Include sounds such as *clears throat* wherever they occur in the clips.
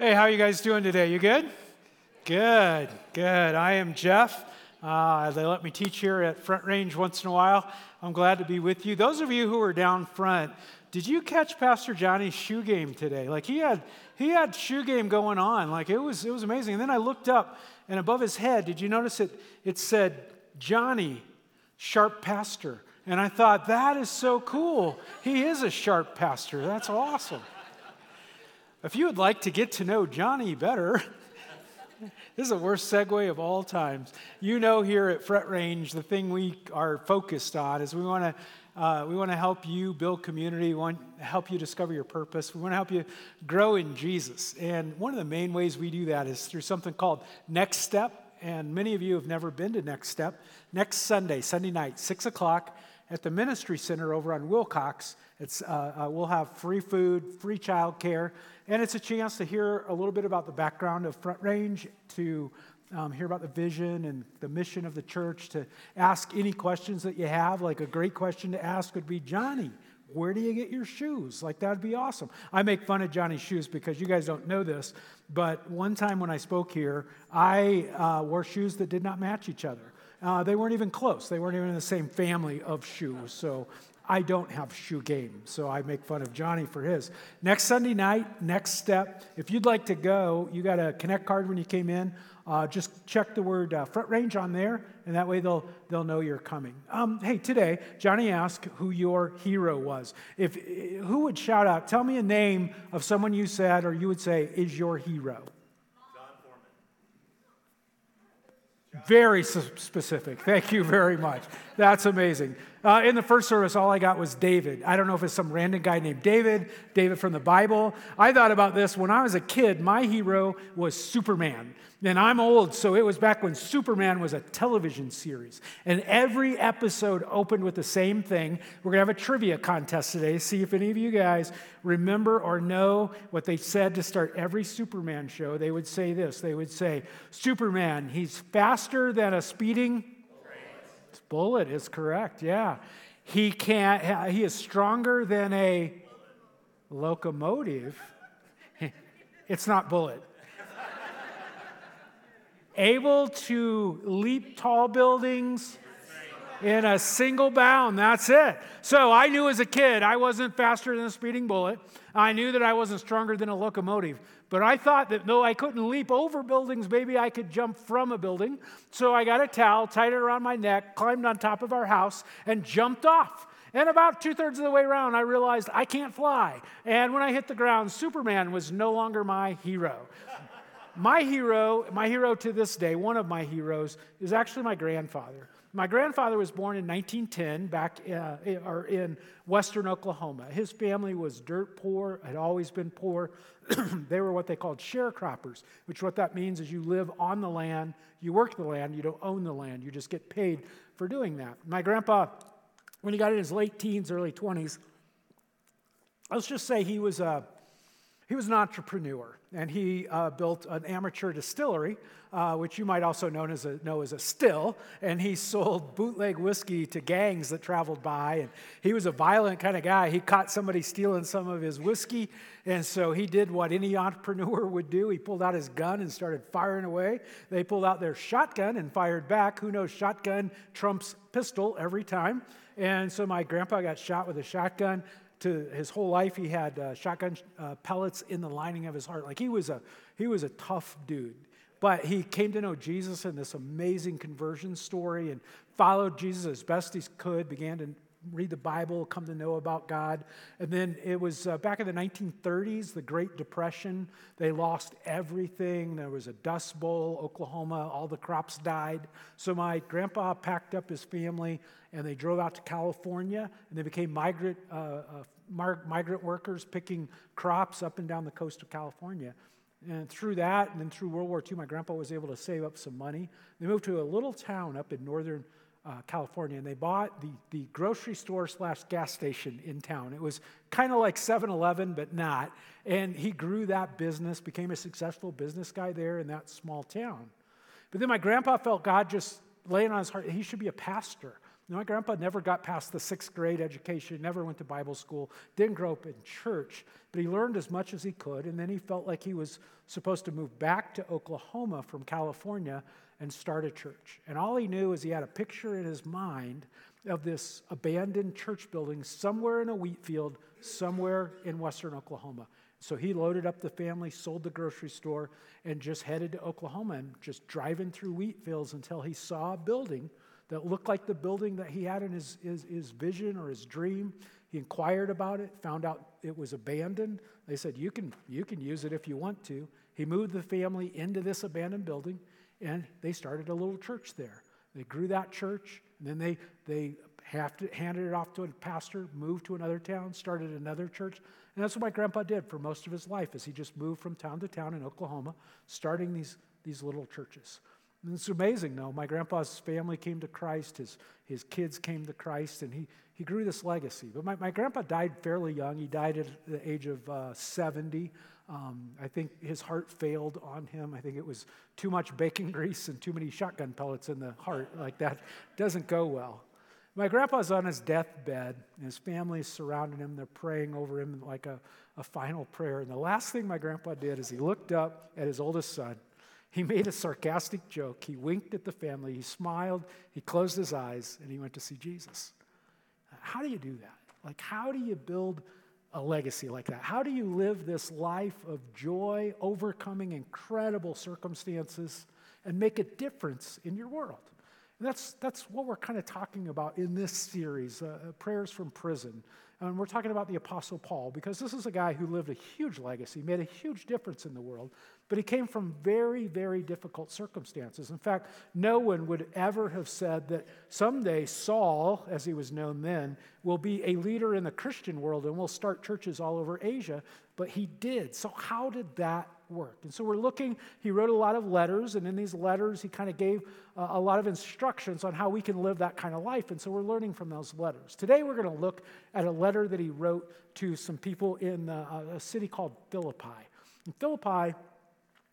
Hey, how are you guys doing today? You good? Good, good. I am Geoff. Uh, they let me teach here at Front Range once in a while. I'm glad to be with you. Those of you who are down front, did you catch Pastor Johnny's shoe game today? Like he had he had shoe game going on. Like it was it was amazing. And then I looked up and above his head, did you notice it? It said Johnny, sharp pastor. And I thought that is so cool. He is a sharp pastor. That's awesome. If you would like to get to know Johnny better, *laughs* this is the worst segue of all times. You know, here at Front Range, the thing we are focused on is we want to uh, we want to help you build community. We want to help you discover your purpose. We want to help you grow in Jesus. And one of the main ways we do that is through something called Next Step. And many of you have never been to Next Step. Next Sunday, Sunday night, 6 o'clock at the Ministry Center over on Wilcox. It's, uh, uh, we'll have free food, free childcare, and it's a chance to hear a little bit about the background of Front Range, to um, hear about the vision and the mission of the church, to ask any questions that you have. Like a great question to ask would be Johnny, where do you get your shoes? Like, that'd be awesome. I make fun of Johnny's shoes because you guys don't know this, but one time when I spoke here, I uh, wore shoes that did not match each other. Uh, they weren't even close. They weren't even in the same family of shoes. So I don't have shoe game, so I make fun of Johnny for his. Next Sunday night, next step. If you'd like to go, you got a connect card when you came in. Uh, just check the word uh, front range on there, and that way they'll they'll know you're coming. Um, hey, today Johnny asked who your hero was. If who would shout out? Tell me a name of someone you said or you would say is your hero. John Foreman. Very specific. Thank you very much. That's amazing. Uh, in the first service, all I got was David. I don't know if it's some random guy named David, David from the Bible. I thought about this when I was a kid. My hero was Superman. And I'm old, so it was back when Superman was a television series. And every episode opened with the same thing. We're going to have a trivia contest today. See if any of you guys remember or know what they said to start every Superman show. They would say this they would say, Superman, he's faster than a speeding bullet is correct, yeah. He can't, he is stronger than a locomotive. *laughs* it's not bullet. Able to leap tall buildings in a single bound. That's it. So I knew as a kid I wasn't faster than a speeding bullet. I knew that I wasn't stronger than a locomotive. But I thought that though I couldn't leap over buildings, maybe I could jump from a building. So I got a towel, tied it around my neck, climbed on top of our house, and jumped off. And about two thirds of the way around, I realized I can't fly. And when I hit the ground, Superman was no longer my hero. my hero, my hero to this day, one of my heroes, is actually my grandfather. My grandfather was born in 1910 back uh, or in western Oklahoma. His family was dirt poor, had always been poor. *clears throat* they were what they called sharecroppers, which what that means is you live on the land, you work the land, you don't own the land, you just get paid for doing that. My grandpa, when he got in his late teens, early 20s, let's just say he was a he was an entrepreneur, and he uh, built an amateur distillery, uh, which you might also as, a, know as a still. And he sold bootleg whiskey to gangs that traveled by. And he was a violent kind of guy. He caught somebody stealing some of his whiskey, and so he did what any *laughs* entrepreneur would do. He pulled out his gun and started firing away. They pulled out their shotgun and fired back. Who knows? Shotgun trumps pistol every time. And so my grandpa got shot with a shotgun to his whole life he had uh, shotgun uh, pellets in the lining of his heart. Like he was a he was a tough dude. But he came to know jesus in this amazing conversion story and followed jesus as best he could began to read the bible come to know about god. And then it was uh, back in the 1930s the great depression. They lost everything. There was a dust bowl oklahoma all the crops died. So my grandpa packed up his family and they drove out to California and they became migrant, uh, uh, migrant workers picking crops up and down the coast of California. And through that, and then through World War II, my grandpa was able to save up some money. They moved to a little town up in northern uh, California, and they bought the, the grocery store slash gas station in town. It was kind of like 7 Eleven, but not. And he grew that business, became a successful business guy there in that small town. But then my grandpa felt God just laying on his heart, he should be a pastor. My grandpa never got past the sixth grade education, never went to Bible school, didn't grow up in church, but he learned as much as he could, and then he felt like he was supposed to move back to Oklahoma from California and start a church. And all he knew is he had a picture in his mind of this abandoned church building somewhere in a wheat field, somewhere in western Oklahoma. So he loaded up the family, sold the grocery store, and just headed to Oklahoma and just driving through wheat fields until he saw a building that looked like the building that he had in his, his, his vision or his dream. He inquired about it, found out it was abandoned. They said, you can, you can use it if you want to. He moved the family into this abandoned building, and they started a little church there. They grew that church, and then they, they to, handed it off to a pastor, moved to another town, started another church. And that's what my grandpa did for most of his life, is he just moved from town to town in Oklahoma, starting these, these little churches. It's amazing, though. My grandpa's family came to Christ, his, his kids came to Christ, and he, he grew this legacy. But my, my grandpa died fairly young. He died at the age of uh, 70. Um, I think his heart failed on him. I think it was too much bacon *laughs* grease and too many shotgun pellets in the heart. Like that doesn't go well. My grandpa's on his deathbed, and his family's surrounding him. They're praying over him like a, a final prayer. And the last thing my grandpa did is he looked up at his oldest son he made a sarcastic joke. He winked at the family. He smiled. He closed his eyes and he went to see Jesus. How do you do that? Like, how do you build a legacy like that? How do you live this life of joy, overcoming incredible circumstances, and make a difference in your world? And that's, that's what we're kind of talking about in this series, uh, uh Prayers from Prison. And we're talking about the Apostle Paul because this is a guy who lived a huge legacy, made a huge difference in the world, but he came from very, very difficult circumstances. In fact, no one would ever have said that someday Saul, as he was known then, will be a leader in the Christian world and will start churches all over Asia, but he did. So, how did that work? And so, we're looking, he wrote a lot of letters, and in these letters, he kind of gave uh, a lot of instructions on how we can live that kind of life. And so, we're learning from those letters. Today, we're going to look at a letter that he wrote to some people in uh, a city called Philippi. In Philippi,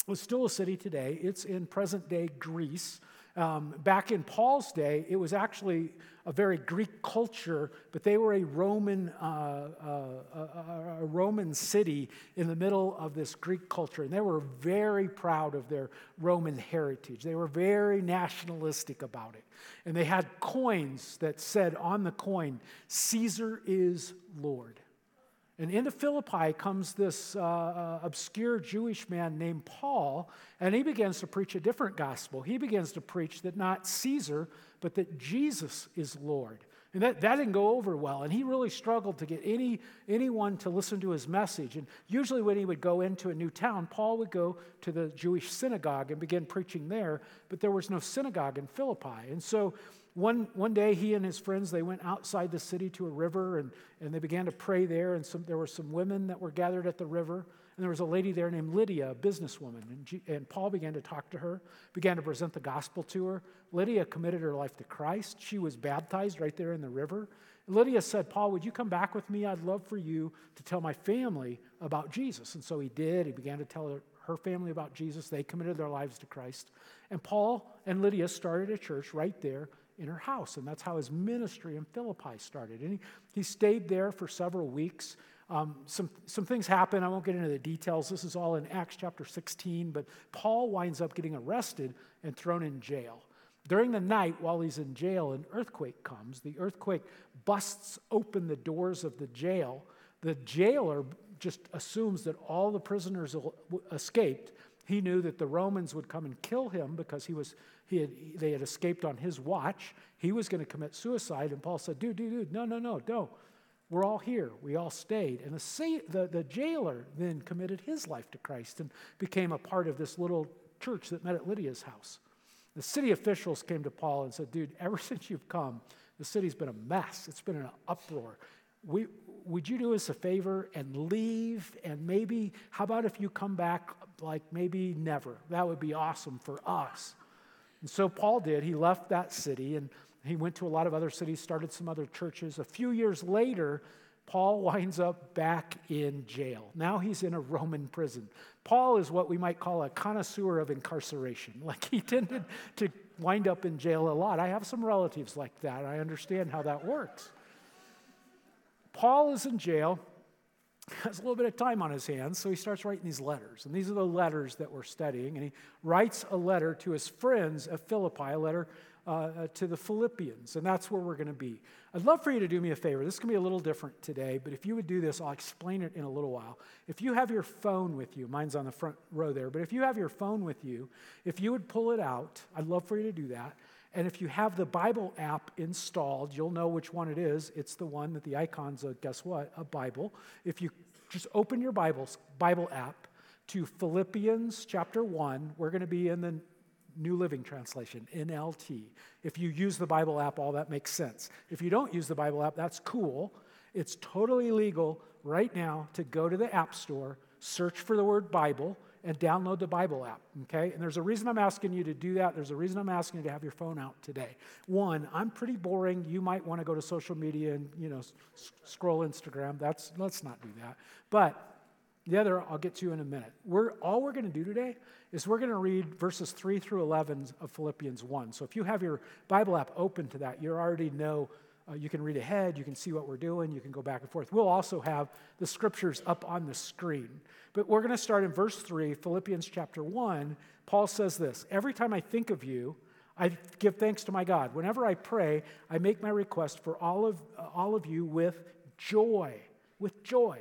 was still a city today. It's in present day Greece. Um, back in Paul's day, it was actually a very Greek culture, but they were a Roman, uh, uh, a, a Roman city in the middle of this Greek culture, and they were very proud of their Roman heritage. They were very nationalistic about it, and they had coins that said on the coin, "Caesar is Lord." And into Philippi comes this uh, uh, obscure Jewish man named Paul, and he begins to preach a different gospel. He begins to preach that not Caesar, but that Jesus is Lord. And that, that didn't go over well. And he really struggled to get any, anyone to listen to his message. And usually, when he would go into a new town, Paul would go to the Jewish synagogue and begin preaching there, but there was no synagogue in Philippi. And so one, one day, he and his friends, they went outside the city to a river and, and they began to pray there. And some, there were some women that were gathered at the river. And there was a lady there named Lydia, a businesswoman. And, G, and Paul began to talk to her, began to present the gospel to her. Lydia committed her life to Christ. She was baptized right there in the river. Lydia said, Paul, would you come back with me? I'd love for you to tell my family about Jesus. And so he did. He began to tell her, her family about Jesus. They committed their lives to Christ. And Paul and Lydia started a church right there in her house. And that's how his ministry in Philippi started. And he, he stayed there for several weeks. Um, some, some things happen. I won't get into the details. This is all in Acts chapter 16. But Paul winds up getting arrested and thrown in jail. During the night, while he's in jail, an earthquake comes. The earthquake busts open the doors of the jail. The jailer just assumes that all the prisoners escaped. He knew that the Romans would come and kill him because he was he had, they had escaped on his watch. He was going to commit suicide. And Paul said, Dude, dude, dude, no, no, no, don't. We're all here. We all stayed. And the, the, the jailer then committed his life to Christ and became a part of this little church that met at Lydia's house. The city officials came to Paul and said, Dude, *laughs* ever since you've come, the city's been a mess. It's been an uproar. We, would you do us a favor and leave? And maybe, how about if you come back like maybe never? That would be awesome for us. And so Paul did. He left that city and he went to a lot of other cities, started some other churches. A few years later, Paul *laughs* winds up back in jail. Now he's in a Roman prison. Paul is what we might call a connoisseur of incarceration. *laughs* Like he tended to wind up in jail a lot. I have some relatives like that. I understand how that works. Paul is in jail, *laughs* has a little bit of time on his hands, so he starts writing these letters. And these are the letters that we're studying. And he writes a letter to his friends at Philippi, a letter uh, uh, to the Philippians, and that's where we're going to be. I'd love for you to do me a favor. This can be a little different today, but if you would do this, I'll explain it in a little while. If you have your phone with you, mine's on the front row there, but if you have your phone with you, if you would pull it out, I'd love for you to do that. And if you have the Bible app installed, you'll know which one it is. It's the one that the icon's a, guess what? A Bible. If you just open your Bibles, Bible app to Philippians chapter 1, we're going to be in the New Living Translation, NLT. If you use the Bible app, all that makes sense. If you don't use the Bible app, that's cool. It's totally legal right now to go to the App Store, search for the word Bible, and download the Bible app, okay? And there's a reason I'm asking you to do that. There's a reason I'm asking you to have your phone out today. One, I'm pretty boring. You might want to go to social media and, you know, s- scroll Instagram. That's let's not do that. But the other I'll get to in a minute. We're all we're going to do today is we're going to read verses 3 through 11 of Philippians 1. So if you have your Bible app open to that, you already know uh, you can read ahead, you can see what we're doing, you can go back and forth. We'll also have the scriptures up on the screen. But we're going to start in verse 3, Philippians chapter 1. Paul says this Every time I think of you, I give thanks to my God. Whenever I pray, I make my request for all of, uh, all of you with joy. With joy.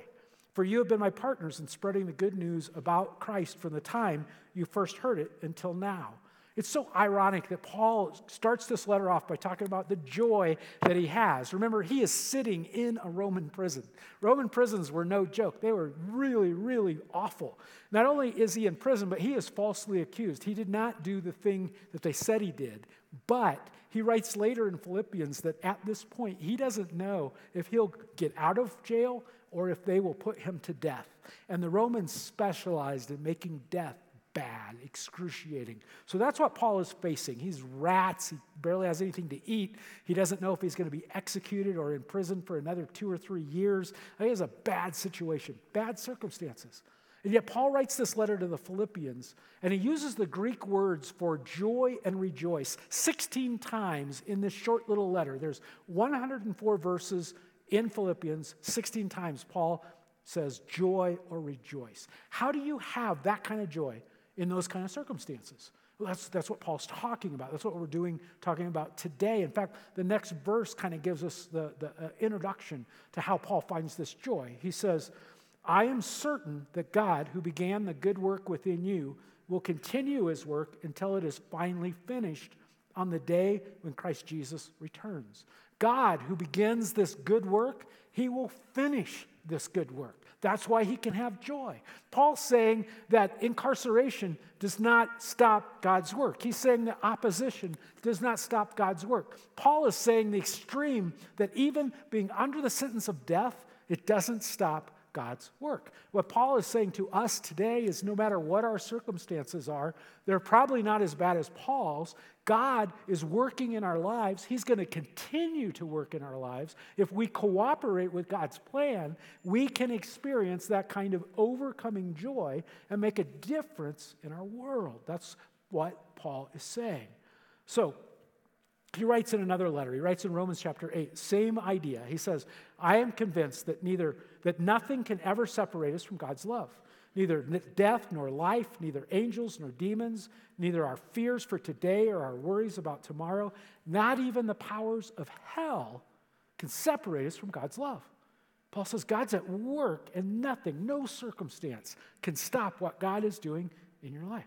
For you have been my partners in spreading the good news about Christ from the time you first heard it until now. It's so ironic that Paul starts this letter off by talking about the joy that he has. Remember, he is sitting in a Roman prison. Roman prisons were no joke, they were really, really awful. Not only is he in prison, but he is falsely accused. He did not do the thing that they said he did. But he writes later in Philippians that at this point, he doesn't know if he'll get out of jail or if they will put him to death. And the Romans specialized in making death bad, excruciating. So that's what Paul is facing. He's rats. He barely has anything to eat. He doesn't know if he's going to be executed or in prison for another two or three years. He has a bad situation, bad circumstances. And yet, Paul writes this letter to the Philippians, and he uses the Greek words for joy and rejoice 16 times in this short little letter. There's 104 verses in Philippians, 16 times Paul says joy or rejoice. How do you have that kind of joy in those kind of circumstances? Well, that's, that's what Paul's talking about. That's what we're doing, talking about today. In fact, the next verse kind of gives us the, the uh, introduction to how Paul finds this joy. He says, I am certain that God, who began the good work within you, will continue his work until it is finally finished on the day when Christ Jesus returns. God, who begins this good work, he will finish this good work. That's why he can have joy. Paul's saying that incarceration does not stop God's work. He's saying that opposition does not stop God's work. Paul is saying the extreme that even being under the sentence of death, it doesn't stop God's work. What Paul is saying to us today is no matter what our circumstances are, they're probably not as bad as Paul's. God is working in our lives. He's going to continue to work in our lives. If we cooperate with God's plan, we can experience that kind of overcoming joy and make a difference in our world. That's what Paul is saying. So, he writes in another letter, he writes in Romans chapter 8, same idea. He says, I am convinced that neither that nothing can ever separate us from God's love. Neither death nor life, neither angels nor demons, neither our fears for today or our worries about tomorrow, not even the powers of hell can separate us from God's love. Paul says God's at work and nothing, no circumstance can stop what God is doing in your life.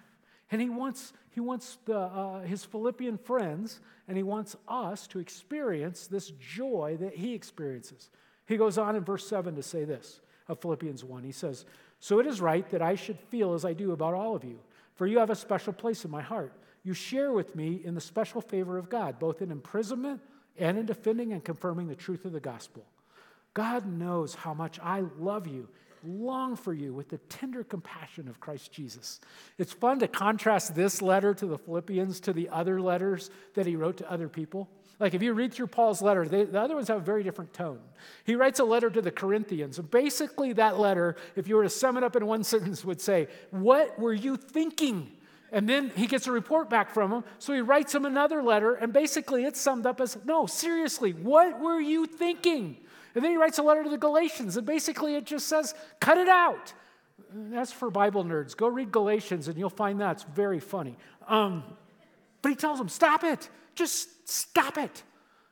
And he wants, he wants the, uh, his Philippian friends and he wants us to experience this joy that he experiences. He goes on in verse 7 to say this of Philippians 1. He says, So it is right that I should feel as I do about all of you, for you have a special place in my heart. You share with me in the special favor of God, both in imprisonment and in defending and confirming the truth of the gospel. God knows how much I love you, long for you with the tender compassion of Christ Jesus. It's fun to contrast this letter to the Philippians to the other letters that he wrote to other people. Like if you read through Paul's letter, they, the other ones have a very different tone. He writes a letter to the Corinthians, basically that letter, if you were to sum it up in one *laughs* sentence, would say, What were you thinking? And then he gets a report back from him. So he writes him another letter, and basically it's summed up as no, seriously, what were you thinking? And then he writes a letter to the Galatians, and basically it just says, cut it out. That's for Bible nerds. Go read Galatians, and you'll find that's very funny. Um, but he tells them, stop it. Just stop it.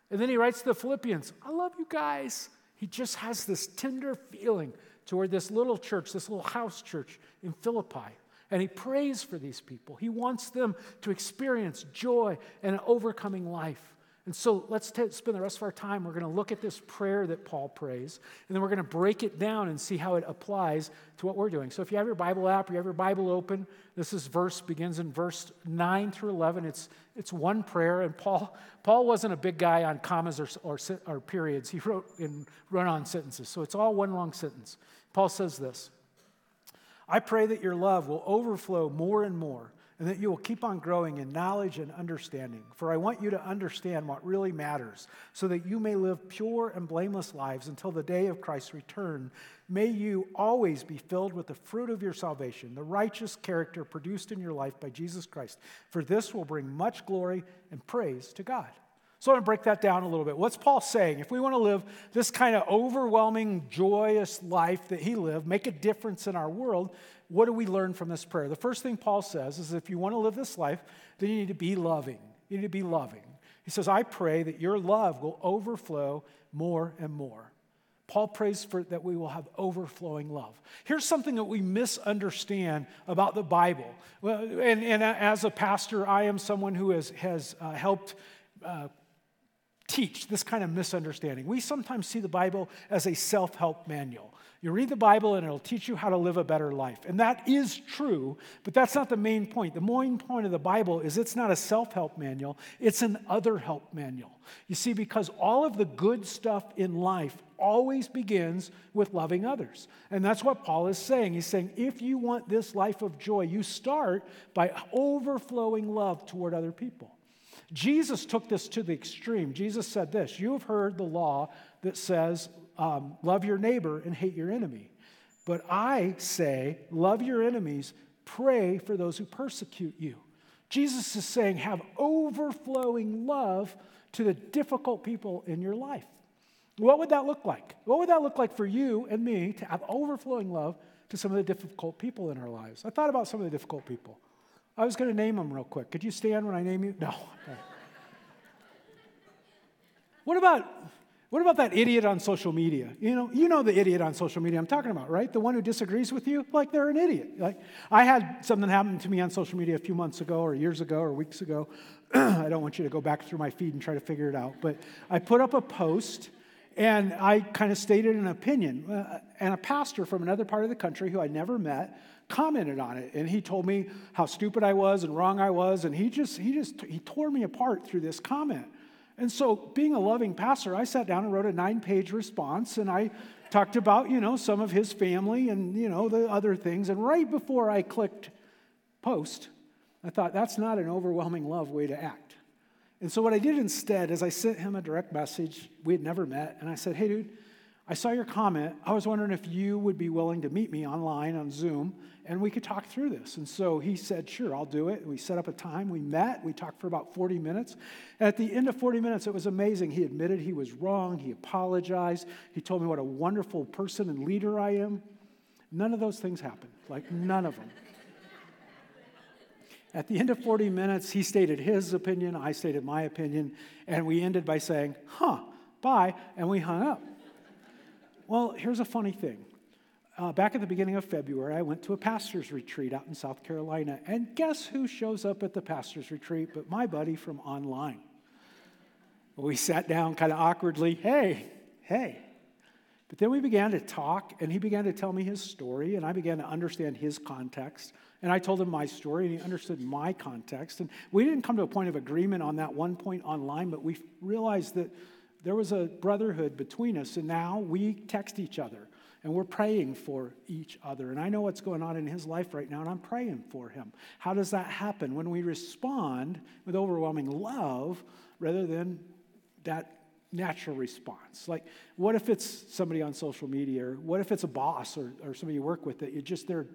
And then he writes to the Philippians, I love you guys. He just has this tender feeling toward this little church, this little house church in Philippi. And he prays for these people. He wants them to experience joy and an overcoming life. And so let's t- spend the rest of our time. We're going to look at this prayer that Paul prays, and then we're going to break it down and see how it applies to what we're doing. So if you have your Bible app, or you have your Bible open, this is verse begins in verse 9 through 11. It's, it's one prayer, and Paul, Paul wasn't a big guy on commas or, or, or periods. He wrote in run-on sentences, so it's all one long sentence. Paul says this, I pray that your love will overflow more and more and that you will keep on growing in knowledge and understanding. For I want you to understand what really matters, so that you may live pure and blameless lives until the day of Christ's return. May you always be filled with the fruit of your salvation, the righteous character produced in your life by Jesus Christ. For this will bring much glory and praise to God. So I'm going to break that down a little bit. What's Paul saying? If we want to live this kind of overwhelming, joyous life that he lived, make a difference in our world, what do we learn from this prayer? The first thing Paul says is if you want to live this life, then you need to be loving. You need to be loving. He says, I pray that your love will overflow more and more. Paul prays for that we will have overflowing love. Here's something that we misunderstand about the Bible. Well, and, and as a pastor, I am someone who has, has uh, helped uh, teach this kind of misunderstanding. We sometimes see the Bible as a self help manual. You read the Bible and it'll teach you how to live a better life. And that is true, but that's not the main point. The main point of the Bible is it's not a self help manual, it's an other help manual. You see, because all of the good stuff in life always begins with loving others. And that's what Paul is saying. He's saying, if you want this life of joy, you start by overflowing love toward other people. Jesus took this to the extreme. Jesus said this You have heard the law that says, um, love your neighbor and hate your enemy. But I say, love your enemies, pray for those who persecute you. Jesus is saying, have overflowing love to the difficult people in your life. What would that look like? What would that look like for you and me to have overflowing love to some of the difficult people in our lives? I thought about some of the difficult people. I was going to name them real quick. Could you stand when I name you? No. what about what about that idiot on social media? You know, you know the idiot on social media I'm talking about, right? The one who disagrees with you, like they're an idiot. Like I had something happen to me on social media a few months ago or years ago or weeks ago. *clears throat* I don't want you to go back through my feed and try to figure it out, but I put up a post and I kind of stated an opinion. Uh, and a pastor from another part of the country who I never met commented on it and he told me how stupid I was and wrong I was and he just he just he tore me apart through this comment. And so, being a loving pastor, I sat down and wrote a nine page response and I talked about, you know, some of his family and, you know, the other things. And right before I clicked post, I thought that's not an overwhelming love way to act. And so, what I did instead is I sent him a direct message. We had never met. And I said, hey, dude, I saw your comment. I was wondering if you would be willing to meet me online on Zoom and we could talk through this. And so he said, Sure, I'll do it. We set up a time. We met. We talked for about 40 minutes. At the end of 40 minutes, it was amazing. He admitted he was wrong. He apologized. He told me what a wonderful person and leader I am. None of those things happened, like none of them. At the end of 40 minutes, he stated his opinion, I stated my opinion, and we ended by saying, Huh, bye, and we hung up. Well, here's a funny thing. Uh, back at the beginning of February, I went to a pastor's retreat out in South Carolina. And guess who shows up at the pastor's retreat but my buddy from online? We sat down kind of awkwardly. Hey, hey. But then we began to talk, and he began to tell me his story, and I began to understand his context. And I told him my story, and he understood my context. And we didn't come to a point of agreement on that one point online, but we realized that there was a brotherhood between us, and now we text each other and we're praying for each other. And I know what's going on in his life right now, and I'm praying for him. How does that happen? When we respond with overwhelming love rather than that natural response. Like, what if it's somebody on social media, or what if it's a boss or, or somebody you work with that you just they're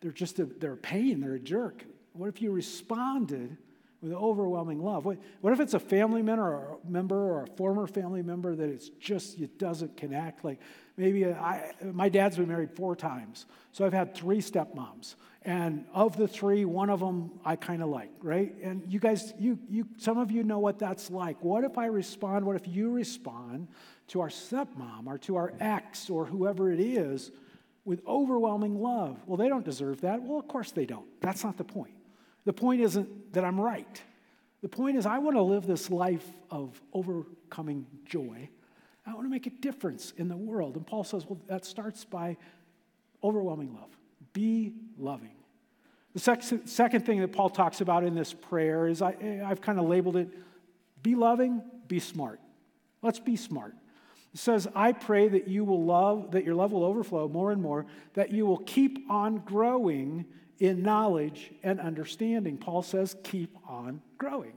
they're just a, they're a pain, they're a jerk. What if you responded with overwhelming love? What, what if it's a family member or a member or a former family member that it's just it doesn't connect? Like maybe I, my dad's been married four times, so I've had three stepmoms, and of the three, one of them I kind of like, right? And you guys, you you some of you know what that's like. What if I respond? What if you respond to our stepmom or to our ex or whoever it is? With overwhelming love. Well, they don't deserve that. Well, of course they don't. That's not the point. The point isn't that I'm right. The point is, I want to live this life of overcoming joy. I want to make a difference in the world. And Paul says, well, that starts by overwhelming love. Be loving. The second thing that Paul talks about in this prayer is I, I've kind of labeled it be loving, be smart. Let's be smart. It says, I pray that you will love, that your love will overflow more and more, that you will keep on growing in knowledge and understanding. Paul says, keep on growing.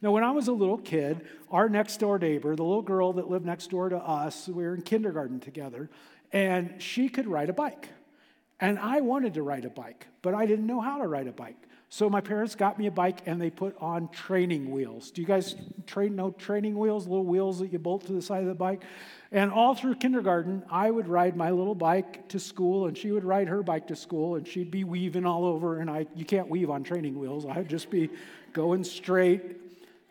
Now, when I was a little kid, our next door neighbor, the little girl that lived next door to us, we were in kindergarten together, and she could ride a bike. And I wanted to ride a bike, but I didn't know how to ride a bike. So my parents got me a bike and they put on training wheels. Do you guys train know training wheels, little wheels that you bolt to the side of the bike? And all through kindergarten, I would ride my little bike to school, and she would ride her bike to school, and she'd be weaving all over. And I, you can't weave on training wheels. I'd just be going straight.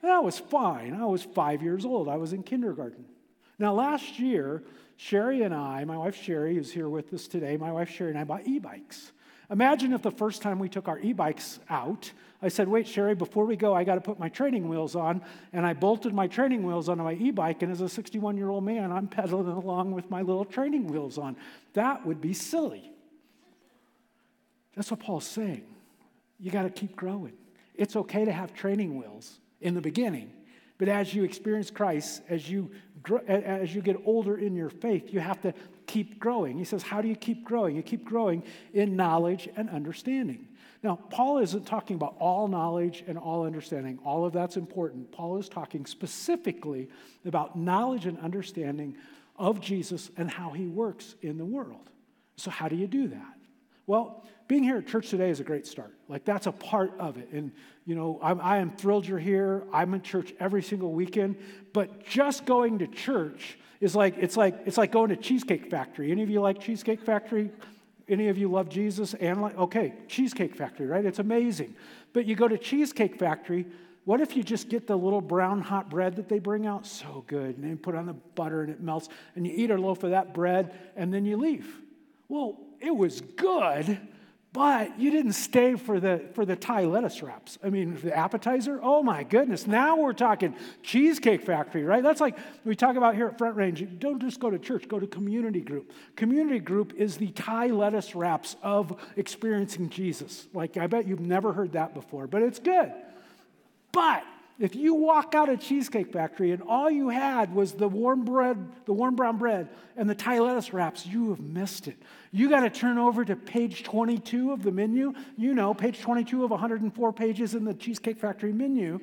That was fine. I was five years old. I was in kindergarten. Now, last year, Sherry and I, my wife Sherry is here with us today. My wife Sherry and I bought e bikes. Imagine if the first time we took our e bikes out, I said, Wait, Sherry, before we go, I got to put my training wheels on. And I bolted my training wheels onto my e bike. And as a 61 year old man, I'm pedaling *laughs* along with my little training wheels on. That would be silly. That's what Paul's saying. You got to keep growing. It's okay to have training wheels in the beginning. But as you experience Christ, as you, as you get older in your faith, you have to keep growing. He says, How do you keep growing? You keep growing in knowledge and understanding. Now, Paul isn't talking about all knowledge and all understanding. All of that's important. Paul is talking specifically about knowledge and understanding of Jesus and how he works in the world. So, how do you do that? Well, being here at church today is a great start. Like, that's a part of it. And, you know, I'm, I am thrilled you're here. I'm in church every single weekend. But just going to church is like, it's like, it's like going to Cheesecake Factory. Any of you like Cheesecake Factory? Any of you love Jesus and like, okay, Cheesecake Factory, right? It's amazing. But you go to Cheesecake Factory, what if you just get the little brown hot bread that they bring out? So good. And then put on the butter and it melts, and you eat a loaf of that bread, and then you leave. Well, it was good, but you didn't stay for the, for the Thai lettuce wraps. I mean, the appetizer, oh my goodness. Now we're talking Cheesecake Factory, right? That's like we talk about here at Front Range. Don't just go to church, go to community group. Community group is the Thai lettuce wraps of experiencing Jesus. Like, I bet you've never heard that before, but it's good. But if you walk out of Cheesecake Factory and all you had was the warm bread, the warm brown bread, and the Thai lettuce wraps, you have missed it. You got to turn over to page 22 of the menu. You know, page 22 of 104 pages in the Cheesecake Factory menu.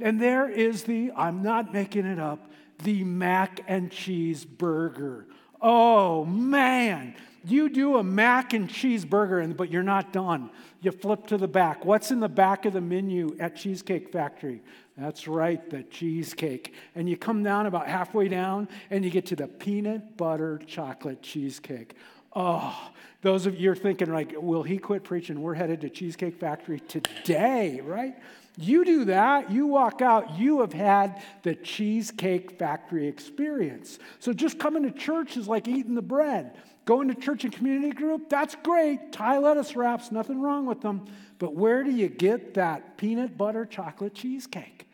And there is the, I'm not making it up, the mac and cheese burger. Oh man, you do a mac and cheese burger, but you're not done. You flip to the back. What's in the back of the menu at Cheesecake Factory? That's right, the cheesecake. And you come down about halfway down and you get to the peanut butter chocolate cheesecake. Oh, those of you are thinking, like, will he quit preaching? We're headed to Cheesecake Factory today, right? You do that, you walk out, you have had the Cheesecake Factory experience. So just coming to church is like eating the bread. Going to church and community group, that's great. Thai lettuce wraps, nothing wrong with them. But where do you get that peanut butter chocolate cheesecake?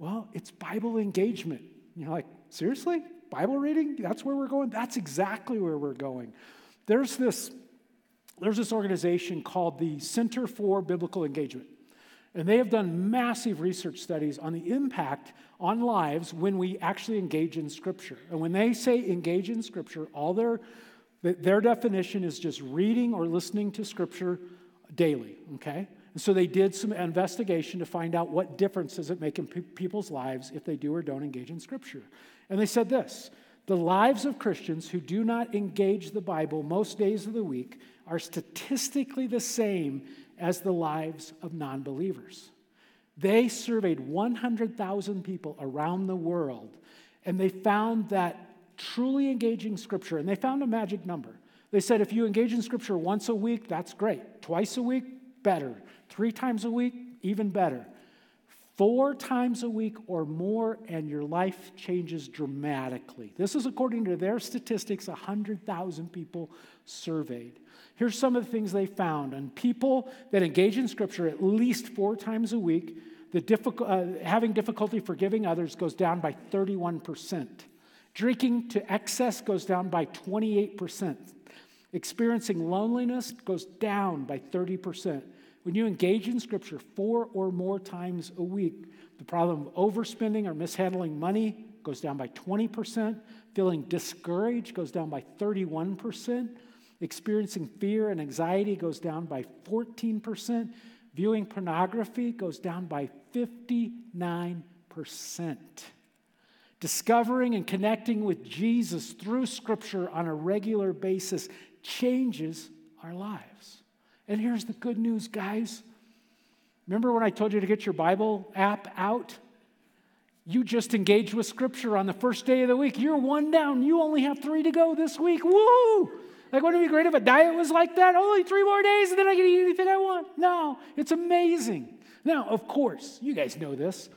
Well, it's Bible engagement. You're like, seriously? Bible reading? That's where we're going? That's exactly where we're going. There's this, there's this organization called the Center for Biblical Engagement. And they have done massive research studies on the impact on lives when we actually engage in Scripture. And when they say engage in Scripture, all their, their definition is just reading or listening to Scripture daily, okay? And so they did some investigation to find out what difference does it make in pe- people's lives if they do or don't engage in Scripture. And they said this the lives of Christians who do not engage the Bible most days of the week are statistically the same as the lives of non believers. They surveyed 100,000 people around the world, and they found that truly engaging Scripture, and they found a magic number. They said if you engage in Scripture once a week, that's great. Twice a week, better. Three times a week, even better. Four times a week or more, and your life changes dramatically. This is according to their statistics 100,000 people surveyed. Here's some of the things they found. on people that engage in Scripture at least four times a week, the difficult, uh, having difficulty forgiving others goes down by 31%. Drinking to excess goes down by 28%. Experiencing loneliness goes down by 30%. When you engage in Scripture four or more times a week, the problem of overspending or mishandling money goes down by 20%. Feeling discouraged goes down by 31%. Experiencing fear and anxiety goes down by 14%. Viewing pornography goes down by 59%. Discovering and connecting with Jesus through Scripture on a regular basis changes our lives. And here's the good news, guys. Remember when I told you to get your Bible app out? You just engaged with Scripture on the first day of the week. You're one down. You only have three to go this week. Woo! Like, wouldn't it be great if a diet was like that? Only three more days and then I can eat anything I want. No, it's amazing. Now, of course, you guys know this.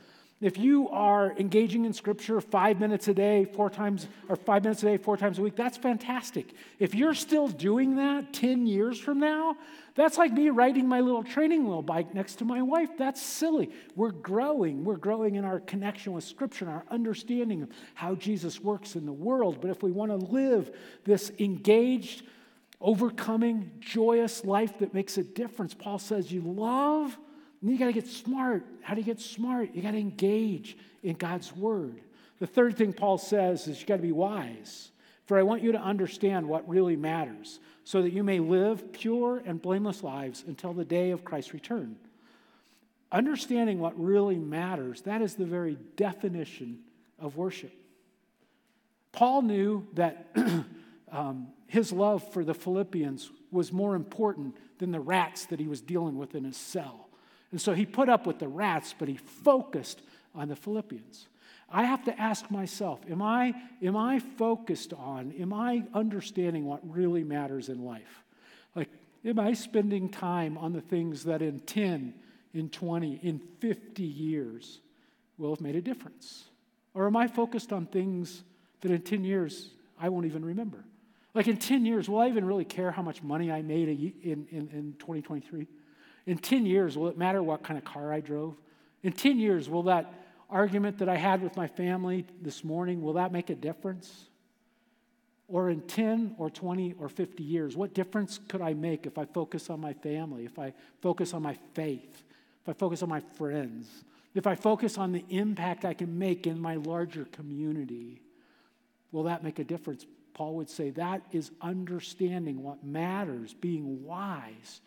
If you are engaging in scripture five minutes a day, four times, or five minutes a day, four times a week, that's fantastic. If you're still doing that 10 years from now, that's like me riding my little training wheel bike next to my wife. That's silly. We're growing. We're growing in our connection with scripture and our understanding of how Jesus works in the world. But if we want to live this engaged, overcoming, joyous life that makes a difference, Paul says, you love and you got to get smart. How do you get smart? You got to engage in God's word. The third thing Paul says is you got to be wise. For I want you to understand what really matters, so that you may live pure and blameless lives until the day of Christ's return. Understanding what really matters, that is the very definition of worship. Paul knew that *clears throat* um, his love for the Philippians was more important than the rats that he was dealing with in his cell. And so he put up with the rats, but he focused on the Philippians. I have to ask myself, am I, am I focused on, am I understanding what really matters in life? Like, am I spending time on the things that in 10, in 20, in 50 years will have made a difference? Or am I focused on things that in 10 years I won't even remember? Like in 10 years, will I even really care how much money I made in, in, in 2023? In 10 years, will it matter what kind of car I drove? In 10 years, will that argument that I had with my family this morning, will that make a difference? Or in 10 or 20 or 50 years, what difference could I make if I focus on my family, if I focus on my faith, if I focus on my friends, if I focus on the impact I can make in my larger community? Will that make a difference? Paul would say that is understanding what matters, being wise,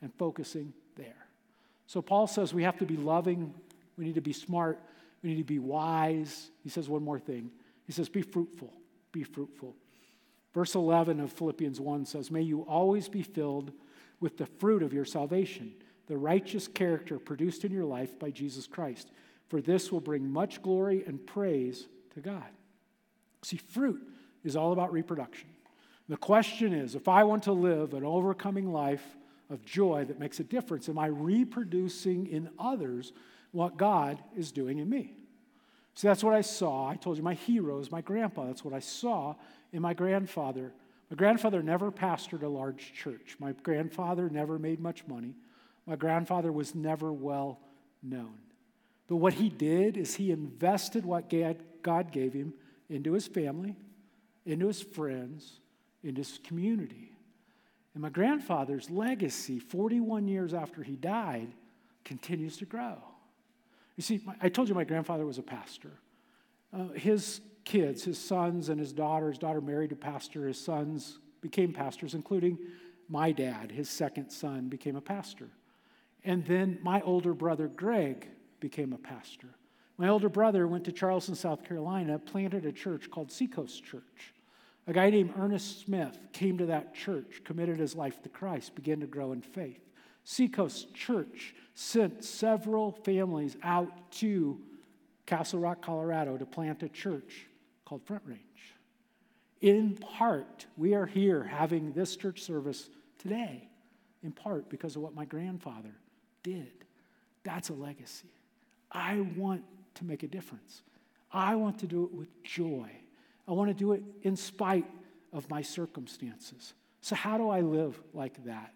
and focusing there. So Paul says we have to be loving, we need to be smart, we need to be wise. He says one more thing. He says, be fruitful, be fruitful. Verse 11 of Philippians 1 says, May you always be filled with the fruit of your salvation, the righteous character produced in your life by Jesus Christ. For this will bring much glory and praise to God. See, fruit is all about reproduction. The question is if I want to live an overcoming life, of joy that makes a difference? Am I reproducing in others what God is doing in me? So that's what I saw. I told you my hero is my grandpa. That's what I saw in my grandfather. My grandfather never pastored a large church. My grandfather never made much money. My grandfather was never well known. But what he did is he invested what God gave him into his family, into his friends, into his community. And my grandfather's legacy, 41 years after he died, continues to grow. You see, I told you my grandfather was a pastor. Uh, his kids, his sons and his daughter, his daughter married a pastor, his sons became pastors, including my dad, his second son, became a pastor. And then my older brother, Greg, became a pastor. My older brother went to Charleston, South Carolina, planted a church called Seacoast Church. A guy named Ernest Smith came to that church, committed his life to Christ, began to grow in faith. Seacoast Church sent several families out to Castle Rock, Colorado to plant a church called Front Range. In part, we are here having this church service today, in part because of what my grandfather did. That's a legacy. I want to make a difference. I want to do it with joy. I want to do it in spite of my circumstances. So, how do I live like that?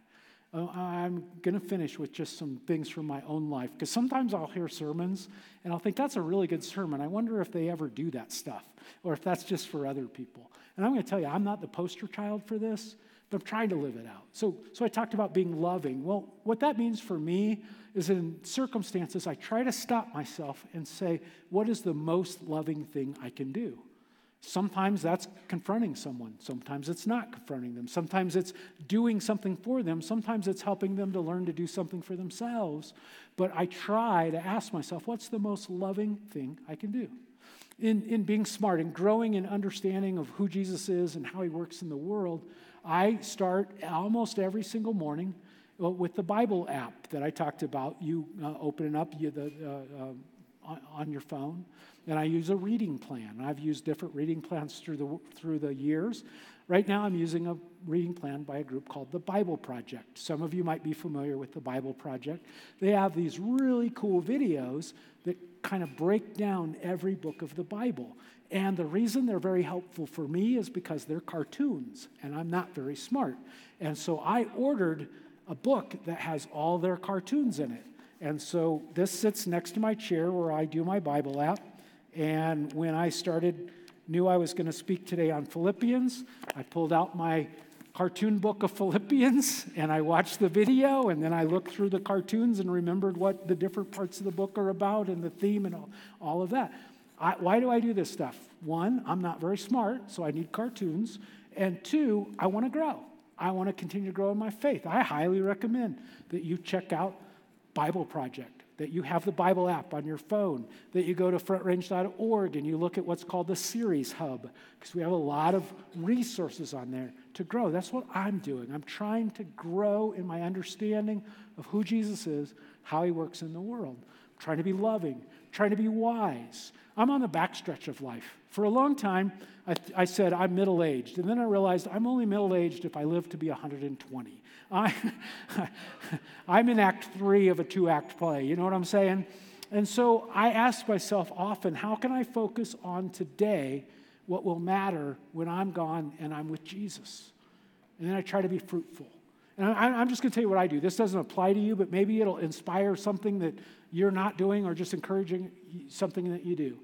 Uh, I'm going to finish with just some things from my own life because sometimes I'll hear sermons and I'll think that's a really good sermon. I wonder if they ever do that stuff or if that's just for other people. And I'm going to tell you, I'm not the poster child for this, but I'm trying to live it out. So, so I talked about being loving. Well, what that means for me is in circumstances, I try to stop myself and say, what is the most loving thing I can do? Sometimes that's confronting someone. Sometimes it's not confronting them. Sometimes it's doing something for them. Sometimes it's helping them to learn to do something for themselves. But I try to ask myself, what's the most loving thing I can do? In, in being smart and growing in understanding of who Jesus is and how he works in the world, I start almost every single morning with the Bible app that I talked about. You uh, open it up you, the, uh, uh, on your phone and I use a reading plan. I've used different reading plans through the, through the years. Right now, I'm using a reading plan by a group called the Bible Project. Some of you might be familiar with the Bible Project. They have these really cool videos that kind of break down every book of the Bible. And the reason they're very helpful for me is because they're cartoons, and I'm not very smart. And so I ordered a book that has all their cartoons in it. And so this sits next to my chair where I do my Bible app. And when I started, knew I was going to speak today on Philippians, I pulled out my cartoon book of Philippians and I watched the video and then I looked through the cartoons and remembered what the different parts of the book are about and the theme and all, all of that. I, why do I do this stuff? One, I'm not very smart, so I need cartoons. And two, I want to grow. I want to continue to grow in my faith. I highly recommend that you check out Bible Project that you have the Bible app on your phone, that you go to frontrange.org and you look at what's called the Series Hub, because we have a lot of resources on there to grow. That's what I'm doing. I'm trying to grow in my understanding of who Jesus is, how he works in the world. I'm trying to be loving, trying to be wise. I'm on the backstretch of life. For a long time, I, I said I'm middle aged, and then I realized I'm only middle aged if I live to be 120. I, *laughs* I'm in act three of a two act play. You know what I'm saying? And so I ask myself often, how can I focus on today what will matter when I'm gone and I'm with Jesus? And then I try to be fruitful. And I, am just going to tell you what I do. This doesn't apply to you, but maybe it'll inspire something that you're not doing or just encouraging something that you do.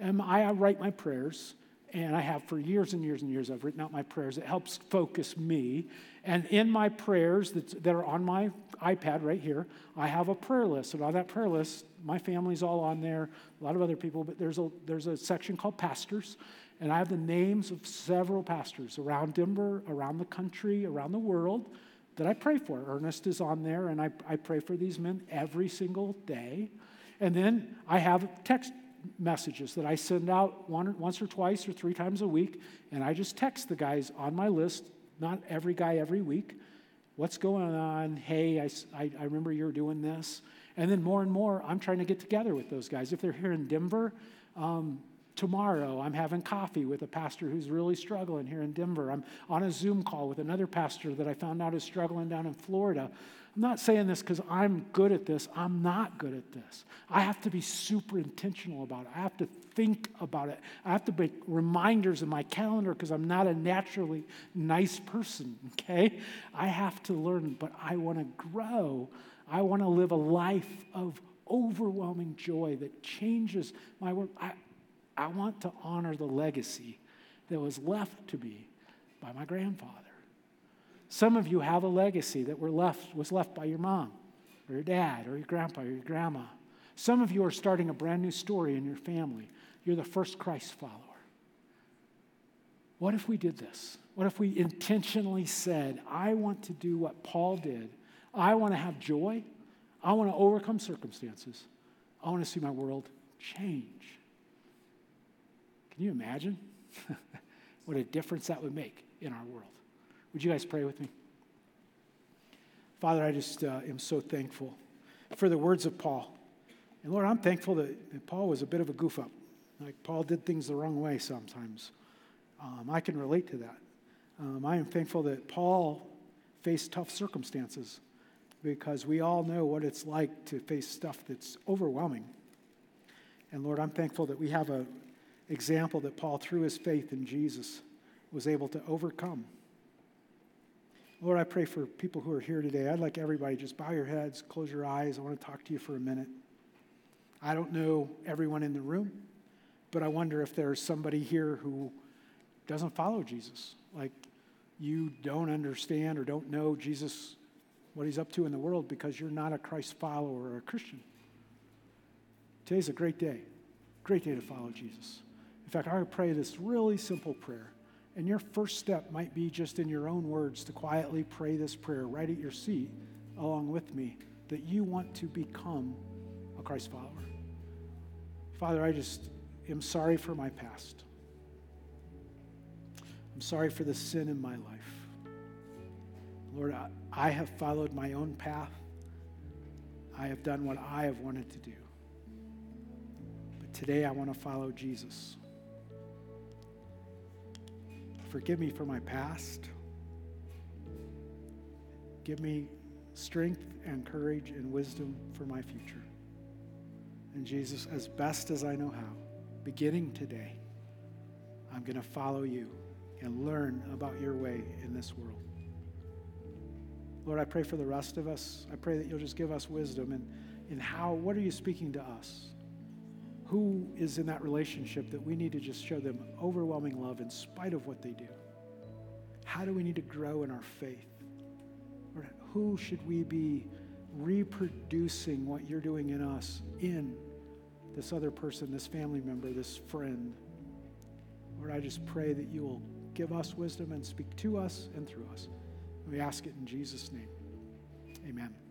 And I write my prayers and I have for years and years and years, I've written out my prayers. It helps focus me. And in my prayers that, that are on my iPad right here, I have a prayer list. And on that prayer list, my family's all on there, a lot of other people, but there's a, there's a section called pastors. And I have the names of several pastors around Denver, around the country, around the world that I pray for. Ernest is on there, and I, I pray for these men every single day. And then I have text messages that I send out one, once or twice or three times a week, and I just text the guys on my list, not every guy every week. What's going on? Hey, I, I, I remember you're doing this. And then more and more, I'm trying to get together with those guys. If they're here in Denver, um, tomorrow I'm having coffee with a pastor who's really struggling here in Denver. I'm on a Zoom call with another pastor that I found out is struggling down in Florida. I'm not saying this because I'm good at this. I'm not good at this. I have to be super intentional about it. I have to think about it. I have to make reminders in my calendar because I'm not a naturally nice person, *laughs* okay? I have to learn, but I want to grow. I want to live a life of overwhelming joy that changes my world. I, I want to honor the legacy that was left to me by my grandfather. Some of you have a legacy that were left, was left by your mom or your dad or your grandpa or your grandma. Some of you are starting a brand new story in your family. You're the first Christ follower. What if we did this? What if we intentionally said, I want to do what Paul did? I want to have joy. I want to overcome circumstances. I want to see my world change. Can you imagine *laughs* what a difference that would make in our world? Would you guys pray with me? Father, I just uh, am so thankful for the words of Paul. And Lord, I'm thankful that, that Paul was a bit of a goof up. Like Paul did things the wrong way sometimes. Um, I can relate to that. Um, I am thankful that Paul faced tough circumstances because we all know what it's like to face stuff that's overwhelming. And Lord, I'm thankful that we have an example that Paul, through his faith in Jesus, was able to overcome. Lord, I pray for people who are here today. I'd like everybody just bow your heads, close your eyes. I want to talk to you for a minute. I don't know everyone in the room, but I wonder if there's somebody here who doesn't follow Jesus. Like you don't understand or don't know Jesus, what he's up to in the world because you're not a Christ follower or a Christian. Today's a great day, great day to follow Jesus. In fact, I pray this really simple prayer. And your first step might be just in your own words to quietly pray this prayer right at your seat along with me that you want to become a Christ follower. Father, I just am sorry for my past. I'm sorry for the sin in my life. Lord, I, I have followed my own path. I have done what I have wanted to do. But today I want to follow Jesus. Forgive me for my past. Give me strength and courage and wisdom for my future. And Jesus, as best as I know how, beginning today, I'm going to follow you and learn about your way in this world. Lord, I pray for the rest of us. I pray that you'll just give us wisdom and in how, what are you speaking to us? Who is in that relationship that we need to just show them overwhelming love in spite of what they do? How do we need to grow in our faith? Or who should we be reproducing what you're doing in us in this other person, this family member, this friend? Lord, I just pray that you will give us wisdom and speak to us and through us. We ask it in Jesus' name. Amen.